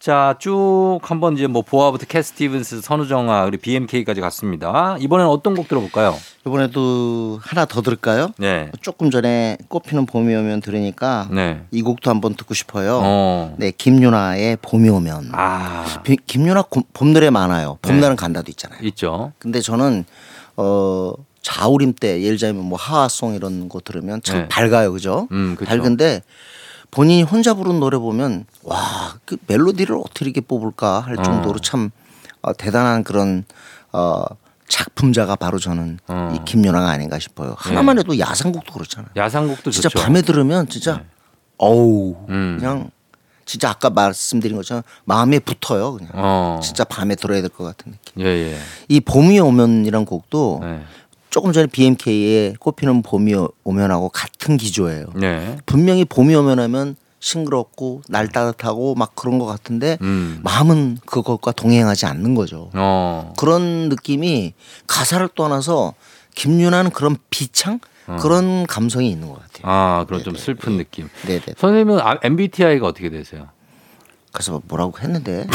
자, 쭉 한번 이제 뭐 보아부터 캐 스티븐스, 선우정아, 그리고 BMK까지 갔습니다. 이번에는 어떤 곡 들어볼까요? 이번에도 하나 더 들을까요? 네. 조금 전에 꽃피는 봄이 오면 들으니까 네. 이 곡도 한번 듣고 싶어요. 어. 네, 김유나의 봄이 오면. 아, 비- 고- 봄 노래 많아요. 네. 봄날은 간다도 있잖아요. 있죠. 근데 저는 어 자우림 때 예를 들자면 뭐 하하송 이런 거 들으면 참 네. 밝아요, 그죠? 음, 그쵸. 밝은데 본인이 혼자 부른 노래 보면 와 그 멜로디를 어떻게 이렇게 뽑을까 할 어. 정도로 참 어, 대단한 그런 어, 작품자가 바로 저는 어. 이 김연아가 아닌가 싶어요. 하나만 해도 야상곡도 그렇잖아요. 야상곡도 진짜 좋죠. 밤에 들으면 진짜 어우 음. 그냥 진짜 아까 말씀드린 것처럼 마음에 붙어요 그냥 어. 진짜 밤에 들어야 될 것 같은 느낌. 예, 예. 이 봄이 오면이란 곡도 네. 조금 전에 BMK의 꽃피는 봄이 오면하고 같은 기조예요. 네. 분명히 봄이 오면 하면 싱그럽고 날 따뜻하고 막 그런 것 같은데 음. 마음은 그것과 동행하지 않는 거죠. 어. 그런 느낌이 가사를 떠나서 김윤아는 그런 비창 그런 감성이 있는 것 같아요. 아, 그런 좀 슬픈 느낌. 네네. 선생님은 아, MBTI가 어떻게 되세요? 그래서 뭐라고 했는데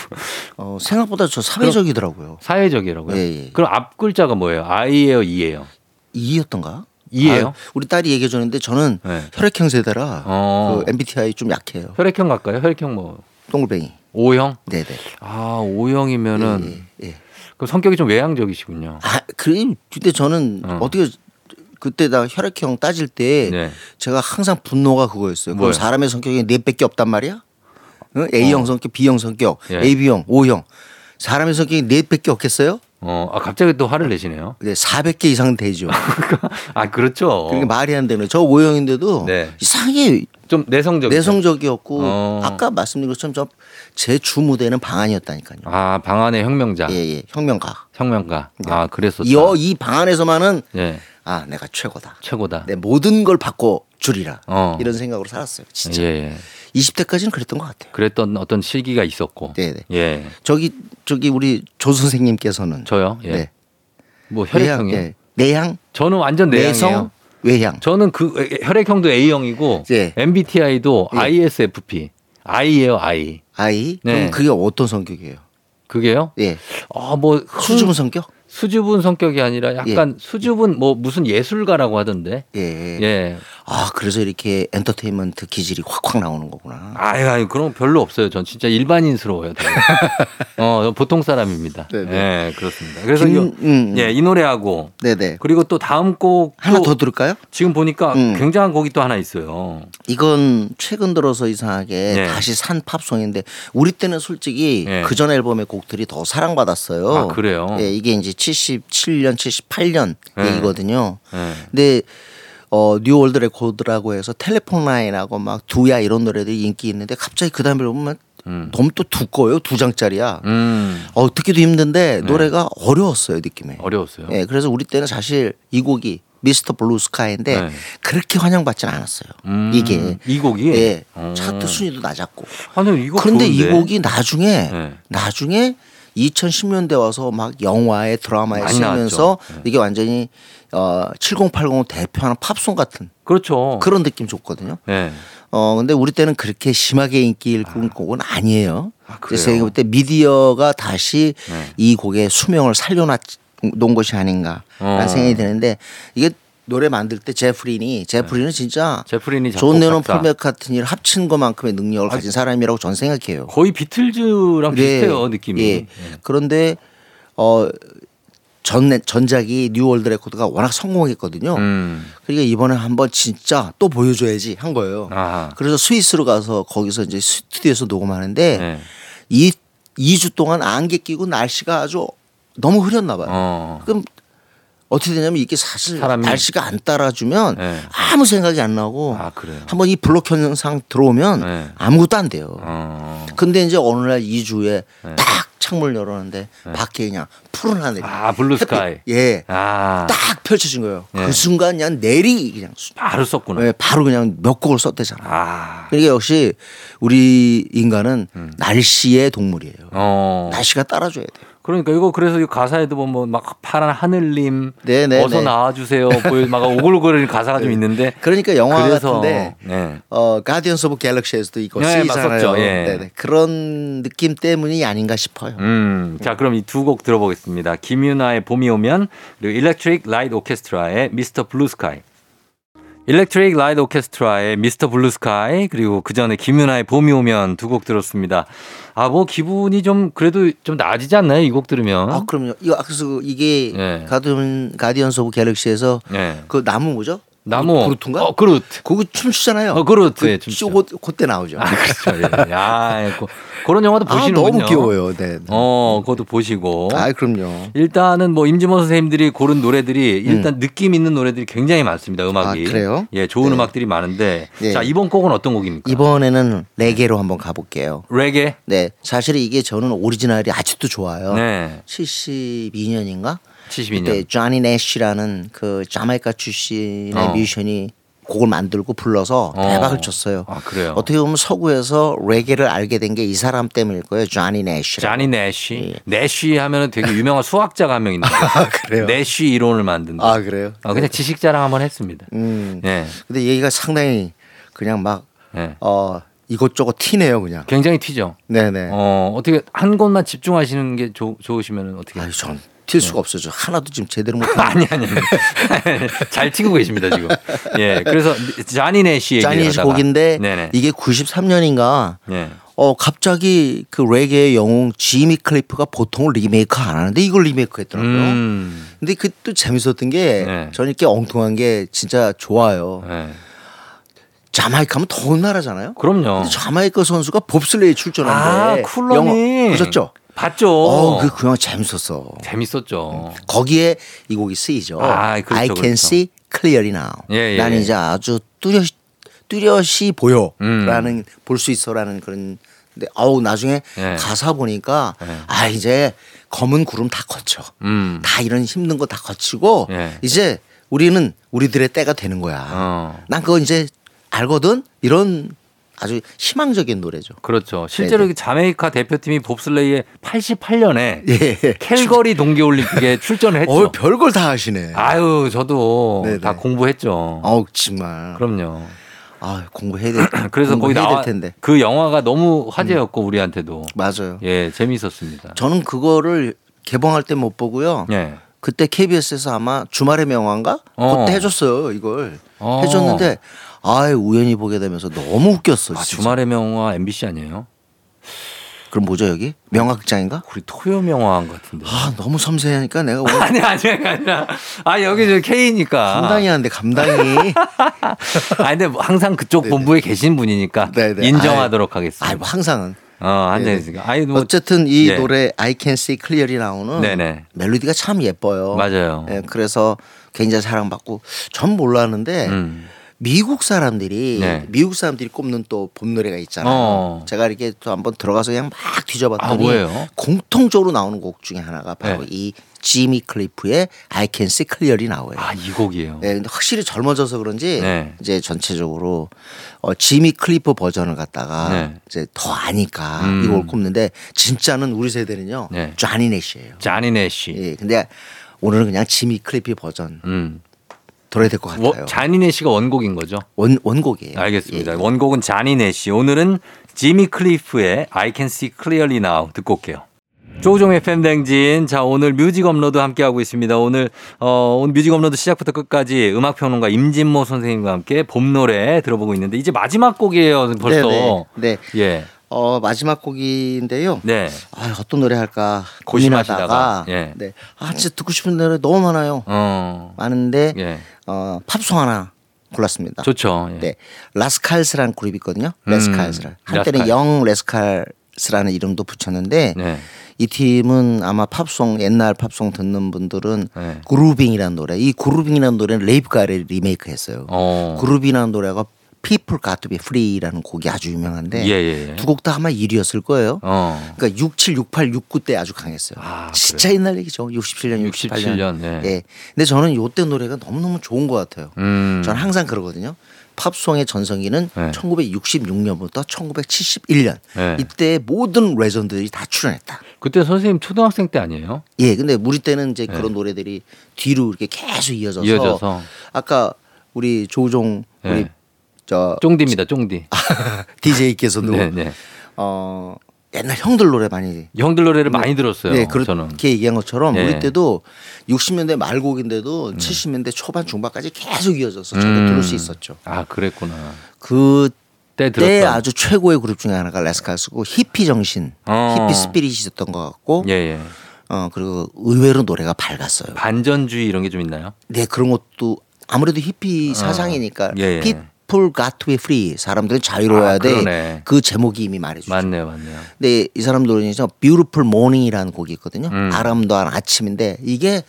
어, 생각보다 저 사회적이더라고요. 사회적이라고요? 예, 예. 그럼 앞 글자가 뭐예요? I예요, E예요? 이였던가? 이예요? 아, 우리 딸이 얘기해 줬는데 저는 네. 혈액형 세대라 어. 그 MBTI 좀 약해요. 혈액형 갈까요? 혈액형 뭐 동글뱅이. O형? 네네. 아, O형이면은 예, 예. 그 성격이 좀 외향적이시군요. 아, 그래. 근데 저는 어. 어. 떻게 그때 나 혈액형 따질 때 네. 제가 항상 분노가 그거였어요. 뭐요? 그럼 사람의 성격이 네 밖에 없단 말이야? 응? A형 어. 성격, B형 성격, 예. AB형, O형. 사람의 성격이 네 밖에 없겠어요? 어, 아, 갑자기 또 화를 내시네요. 네, 400개 이상 되죠. 아, 그렇죠. 그러니까 말이 안 되는. 저 O형인데도 네. 이상하게 좀 내성적. 내성적이었고 어. 아까 말씀드린 것처럼 저제 주무대는 방안이었다니까요. 아, 방안의 혁명자. 예, 예. 혁명가. 혁명가. 아, 그랬었다. 이, 어, 이 방안에서만은 예. 아, 내가 최고다. 최고다. 내 모든 걸 바꿔 주리라. 어. 이런 생각으로 살았어요. 진짜. 예, 예. 20대까지는 그랬던 것 같아요. 그랬던 어떤 시기가 있었고. 네네. 예. 저기 저기 우리 조 선생님께서는 저요? 예. 네. 뭐 외향, 혈액형이요? 예. 내향, 저는 완전 내향이에요. 내성, 외향. 저는 그 혈액형도 A형이고 예. MBTI도 예. ISFP. I예요, I. 아이. 네. 그럼 그게 어떤 성격이에요? 그게요? 예. 아, 뭐 수줍은 성격? 수줍은 성격이 아니라 약간 수줍은 뭐 무슨 예술가라고 하던데. 예. 예. 아 그래서 이렇게 엔터테인먼트 기질이 확확 나오는 거구나. 아유, 아유, 그런 거 별로 없어요. 전 진짜 일반인스러워요. 어, 보통 사람입니다. 네네. 예, 그렇습니다. 그래서 김- 이, 음, 음. 예, 이 노래하고 네네. 그리고 또 다음 곡 하나 더 들을까요? 지금 보니까 음. 굉장한 곡이 또 하나 있어요. 이건 최근 들어서 이상하게 예. 다시 산 팝송인데 우리 때는 솔직히 예. 그전 앨범의 곡들이 더 사랑받았어요. 아, 그래요? 예, 이게 이제 77년, 78년 예. 얘기거든요. 예. 근데 A New World Record라고 해서 Telephone Line하고 막 Do Ya 이런 노래들이 인기 있는데 갑자기 그 다음에 보면 음. 너무 또 두꺼워요 두 장짜리야. 음. 어 듣기도 힘든데 노래가 어려웠어요 느낌이. 어려웠어요. 예, 그래서 우리 때는 사실 이 곡이 Mr. Blue Sky인데 네. 그렇게 환영받지는 않았어요. 음. 이게 이 곡이 예, 어. 차트 순위도 낮았고. 아니 그런데 이 좋은데? 곡이 나중에 네. 나중에 2010년대 와서 막 영화에 드라마에 쓰면서. 네. 이게 완전히 어 7080 대표하는 팝송 같은 그렇죠. 그런 느낌 줬거든요. 예. 어 근데 우리 때는 그렇게 심하게 인기를 끌은 곡은 아니에요. 아, 그래서? 제가 볼때 미디어가 다시 네. 이 곡의 수명을 살려놓은 것이 아닌가라는 어. 생각이 드는데 이게 노래 만들 때 제프 린이 제프 린은 진짜 제프 린이 존 레논. 폴 맥카트니를 합친 것만큼의 능력을 가진 사람이라고 저는 생각해요. 거의 비틀즈랑 비슷해요 느낌이. 예. 예. 그런데 어 전, 전작이 New World Record가 워낙 성공했거든요. 음. 그러니까 이번에 한번 진짜 또 보여줘야지 한 거예요. 아하. 그래서 스위스로 가서 거기서 이제 스튜디오에서 녹음하는데 네. 이 2주 동안 안개 끼고 날씨가 아주 너무 흐렸나 봐요. 어. 그럼 어떻게 되냐면 이게 사실 사람이- 날씨가 안 따라주면 네. 아무 생각이 안 나고 아? 한번 이 블록 현상 들어오면 네. 아무것도 안 돼요. 어. 근데 이제 어느 날 2주에 네. 딱 창문을 열었는데 밖에 그냥 푸른 하늘이 아, blue sky. 예. 아. 딱 펼쳐진 거예요. 네. 그 순간 그냥 내리 그냥 수- 바로 썼구나. 예, 바로 그냥 몇 곡을 썼대잖아. 아. 그러니까 역시 우리 인간은 날씨의 동물이에요. 음. 어. 날씨가 따라줘야 돼요. 그러니까 이거 그래서 이 가사에도 보면 막 파란 하늘님 네, 네, 어서 네. 나와주세요. 보여 막 오글오글거리는 가사가 좀 있는데. 그러니까 영화 그래서 같은데 네. 어 Guardians of Galaxy에서도 이거 네, 쓰이잖아요. 예. 네네. 그런 느낌 때문이 아닌가 싶어요. 음, 자 그럼 이 두 곡 들어보겠습니다. 김윤아의 봄이 오면 그리고 Electric Light Orchestra의 Mr. Blue Sky. Electric Light Orchestra의 Mr. Blue Sky 그리고 그 전에 김윤아의 봄이 오면 두 곡 들었습니다. 아 뭐 기분이 좀 그래도 좀 나아지지 않나요 이 곡 들으면? 아 그럼요. 이거 그래서 이게 네. 가디언 가디언스 오브 갤럭시에서 네. 그 나무 뭐죠? 나무. 그루트인가? 어, 그루트. 그거 춤추잖아요. 어, 그루트. 예, 그, 춤추죠. 그, 그때 나오죠. 아, 그렇죠. 예. 야, 그, 그런 영화도 아, 보시는군요. 너무 귀여워요. 네. 어, 그것도 보시고. 아, 그럼요. 일단은 뭐 임진모 선생님들이 고른 노래들이 일단 느낌 있는 노래들이 굉장히 많습니다. 음악이. 음. 아, 그래요? 예, 좋은 네. 음악들이 많은데. 네. 자, 이번 곡은 어떤 곡입니까? 이번에는 레게로 한번 가 볼게요. 레게. 네, 사실 이게 저는 오리지널이 아직도 좋아요. 네. 72년인가? 72년. 그때 쟈니 내쉬라는 그 자메이카 출신의 어. 뮤지션이 곡을 만들고 불러서 어. 대박을 쳤어요. 아, 그래요? 어떻게 보면 서구에서 레게를 알게 된 게 이 사람 때문일 거예요. 쟈니 내쉬. 자니 내쉬. 내쉬 하면은 되게 유명한 수학자가 한 명 있는데. 예. 아, 그래요? 내쉬 이론을 만든다. 아, 그래요? 아, 그냥 지식 자랑 한번 했습니다. 음. 예. 근데 얘기가 상당히 그냥 막 예. 어, 이것저것 티네요, 그냥. 굉장히 튀죠. 네네. 어, 어떻게 한 곳만 집중하시는 게 좋, 좋으시면 어떻게 아유, 전 튈 수가 없어요. 저 하나도 지금 제대로 못. 아니 아니. 잘 튀고 계십니다 지금. 예, 그래서 자니네시 얘기. 쟈니시 곡인데 네네. 이게 93년인가 예. 어 갑자기 그 레게의 영웅 지미 클리프가 보통 리메이크 안 하는데 이걸 리메이크 했더라고요. 음. 근데 그 또 재밌었던 게 네. 저는 이렇게 엉뚱한 게 진짜 좋아요. 예. 자마이카면 더운 나라잖아요. 그럼요. 자마이카 선수가 봅슬레이 아, 출전한데 쿨럼이 영화 보셨죠? 봤죠. 어, 그, 그 영화 재밌었어. 재밌었죠. 거기에 이 곡이 쓰이죠. 아, 그렇죠, I can 그렇죠. see clearly now. 예, 예, 나는 예. 이제 아주 뚜렷이 뚜렷이 보여라는 음. 볼수 있어 라는 그런. 근데 아우 나중에 예. 가사 보니까 예. 아 이제 검은 구름 다 거쳐. 음. 다 이런 힘든 거 다 거치고 예. 이제 우리는 우리들의 때가 되는 거야. 어. 난 그거 이제 알거든. 이런 아주 희망적인 노래죠. 그렇죠. 실제로 네네. 이 자메이카 대표팀이 봅슬레이에 88년에 예. 캘거리 동계올림픽에 출전을 했죠. 어 별걸 다 하시네. 아유, 저도 네네. 다 공부했죠. 아우 정말. 그럼요. 아 공부해야 돼. 그래서 거기 나와 될 텐데. 음. 그 영화가 너무 화제였고 우리한테도 맞아요. 예 재미있었습니다. 저는 그거를 개봉할 때 못 보고요. 예. 그때 KBS에서 아마 주말의 명화인가 어. 그때 해줬어요 이걸 어. 해줬는데 아 우연히 보게 되면서 너무 웃겼어. 아, 진짜. 주말의 명화 MBC 아니에요? 그럼 뭐죠 여기 명화극장인가? 우리 토요 명화인 것 같은데. 아 너무 섬세하니까 내가 오늘 아니 아니 아니 아 여기 저 K니까. 감당이 안돼 감당이. 아 근데 뭐 항상 그쪽 본부에 계신 분이니까 네네. 인정하도록 아 하겠습니다. 뭐 항상은. 어 네네. 있으니까. 아니 뭐 어쨌든 이 예. 노래 I Can See Clearly 나오는 네네. 멜로디가 참 예뻐요. 맞아요. 예, 그래서 굉장히 사랑받고 전 몰랐는데 음. 미국 사람들이 네. 미국 사람들이 꼽는 또 봄 노래가 있잖아요. 어. 제가 이렇게 또 한번 들어가서 그냥 막 뒤져봤더니 아? 공통적으로 나오는 곡 중에 하나가 바로 네. 이 지미 클리프의 I Can See Clearly 나와요. 아 이 곡이에요. 네, 근데 확실히 젊어져서 그런지 네. 이제 전체적으로 어, 지미 클리프 버전을 갖다가 네. 이제 더 아니까 음. 이걸 꼽는데 진짜는 우리 세대는요 네. 쟈니 내시예요. 쟈니 내시. 예, 근데 오늘은 그냥 지미 클리프 버전 음. 들어야 될 것 같아요. 쟈니 내시가 원곡인 거죠? 원 원곡이에요. 알겠습니다. 예, 예. 원곡은 쟈니 내시. 오늘은 지미 클리프의 I Can See Clearly Now 듣고 올게요. 조종의 팬댕진. 자, 오늘 뮤직 업로드 함께하고 있습니다. 오늘, 어, 오늘 뮤직 업로드 시작부터 끝까지 음악평론가 임진모 선생님과 함께 봄 노래 들어보고 있는데 이제 마지막 곡이에요, 벌써. 네, 네. 네. 예. 어 마지막 곡인데요. 네. 아, 어떤 노래 할까 고민하다가 예. 네. 아 진짜 듣고 싶은 노래 너무 많아요. 어. 많은데 예. 어 팝송 하나 골랐습니다. 좋죠. 예. 네. 라스칼스라는 그룹이 있거든요. 음, Rascals. 한때는 Rascal. Young Rascal 스라는 이름도 붙였는데 네. 이 팀은 아마 팝송 옛날 팝송 듣는 분들은 네. Groovin'이라는 노래. 이 Groovin'이라는 노래는 레이프 가렛을 리메이크했어요. 어. Groovin'이라는 노래가 People Got to Be Free라는 곡이 아주 유명한데 예, 예, 예. 두곡 다 아마 1위였을 거예요. 어. 그러니까 67, 68, 69 때 아주 강했어요. 아, 진짜 옛날 얘기죠. 67년, 68년. 67년, 네. 예. 근데 저는 요때 노래가 너무너무 좋은 것 같아요. 음. 저는 항상 그러거든요. 팝송의 전성기는 네. 1966년부터 1971년 네. 이때 모든 레전드들이 다 출연했다. 그때 선생님 초등학생 때 아니에요? 예, 근데 우리 때는 이제 그런 노래들이 뒤로 이렇게 계속 이어져서, 네. 이어져서. 아까 우리 조종 우리 네. 저 쫑디입니다, 쫑디. DJ께서도 네, 네. 어 옛날 형들 노래 많이 형들 노래를 많이 들었어요. 네, 그렇게 저는. 얘기한 것처럼 예. 우리 때도 60년대 말곡인데도 70년대 초반 중반까지 계속 이어져서 저도 음. 들을 수 있었죠. 아, 그랬구나. 그때 때. 아주 최고의 그룹 중에 하나가 레스칼스고 히피 정신, 어. 히피 스피릿이 있었던 것 같고, 예, 예. 어 그리고 의외로 노래가 밝았어요. 반전주의 이런 게 좀 있나요? 네 그런 것도 아무래도 히피 사상이니까 예, 예. People got to be free 사람들은 자유로워야 아, 돼. 그 제목이 이미 말해주죠. 맞네요, 맞네요. 근데 이 사람들은 이제 Beautiful Morning이라는 곡이 있거든요. 음. 아름다운 아침인데 이게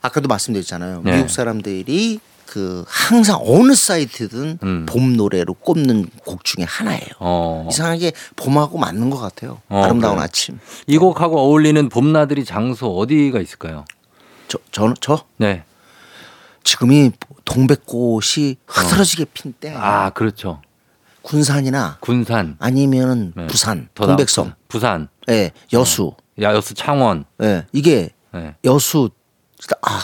아까도 말씀드렸잖아요. 네. 미국 사람들이 그 항상 어느 사이트든 음. 봄 노래로 꼽는 곡 중에 하나예요. 어. 이상하게 봄하고 맞는 것 같아요. 어, 아름다운 그래요? 아침. 이 곡하고 어울리는 봄나들이 장소 어디가 있을까요? 저, 저, 저 네. 지금이 동백꽃이 흐트러지게 핀 때. 아, 그렇죠. 군산이나 군산. 아니면은 네. 부산, 더 동백섬, 나아- 부산. 예, 여수, 야 여수 창원. 예, 이게 네. 여수 아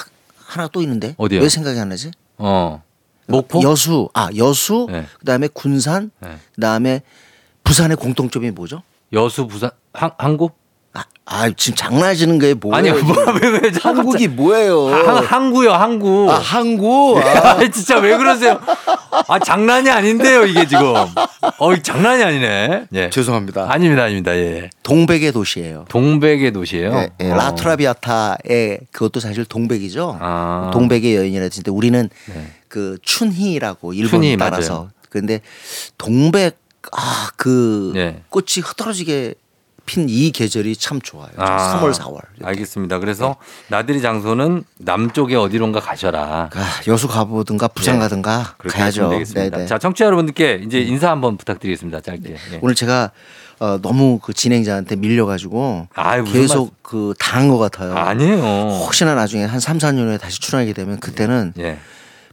하나 또 있는데 어디요? 왜 생각이 안 나지? 어. 목포? 여수 아 여수 네. 그다음에 군산 네. 그다음에 부산의 공통점이 뭐죠? 여수 부산 항, 항구? 아, 아 지금 장난하시는 게 뭐예요? 아니 뭐왜 왜 한국이 뭐예요? 항, 항구요 항구. 아 항구 아, 아, 진짜 왜 그러세요? 아 장난이 아닌데요 이게 지금. 어 장난이 아니네. 예. 죄송합니다. 아닙니다 아닙니다 예. 동백의 도시예요. 동백의 도시예요. 예, 예, 어. 라트라비아타의 그것도 사실 동백이죠. 아. 동백의 여인이라 했는데 우리는 네. 그 춘희라고 일본 춘희, 따라서 맞아요. 근데 동백 아그 네. 꽃이 흐트러지게 핀 이 계절이 참 좋아요. 아, 3월 4월. 알겠습니다. 그래서 나들이 장소는 남쪽에 어디론가 가셔라. 아, 여수 가보든가 부산 네. 가든가 가야죠. 되겠습니다. 네네. 음. 자, 청취자 여러분들께 이제 인사 한번 부탁드리겠습니다. 짧게. 예. 오늘 제가 어, 너무 그 진행자한테 밀려가지고 무슨 계속 그 당한 것 같아요. 아니에요. 혹시나 나중에 한 3, 4년 후에 다시 출연하게 되면 그때는 예.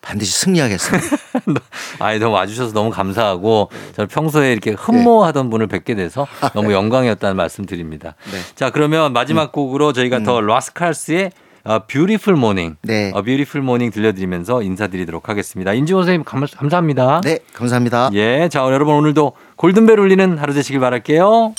반드시 승리하겠습니다. 아이, 너무 와주셔서 너무 감사하고, 저는 평소에 이렇게 흠모하던 분을 뵙게 돼서 너무 영광이었다는 말씀 드립니다. 네. 자, 그러면 마지막 곡으로 저희가 더 라스칼스의 어, 뷰티풀 모닝, 네. 어, 뷰티풀 모닝 들려드리면서 인사드리도록 하겠습니다. 인지호 선생님 감, 감사합니다. 네, 감사합니다. 예, 자 여러분 오늘도 골든벨 울리는 하루 되시길 바랄게요.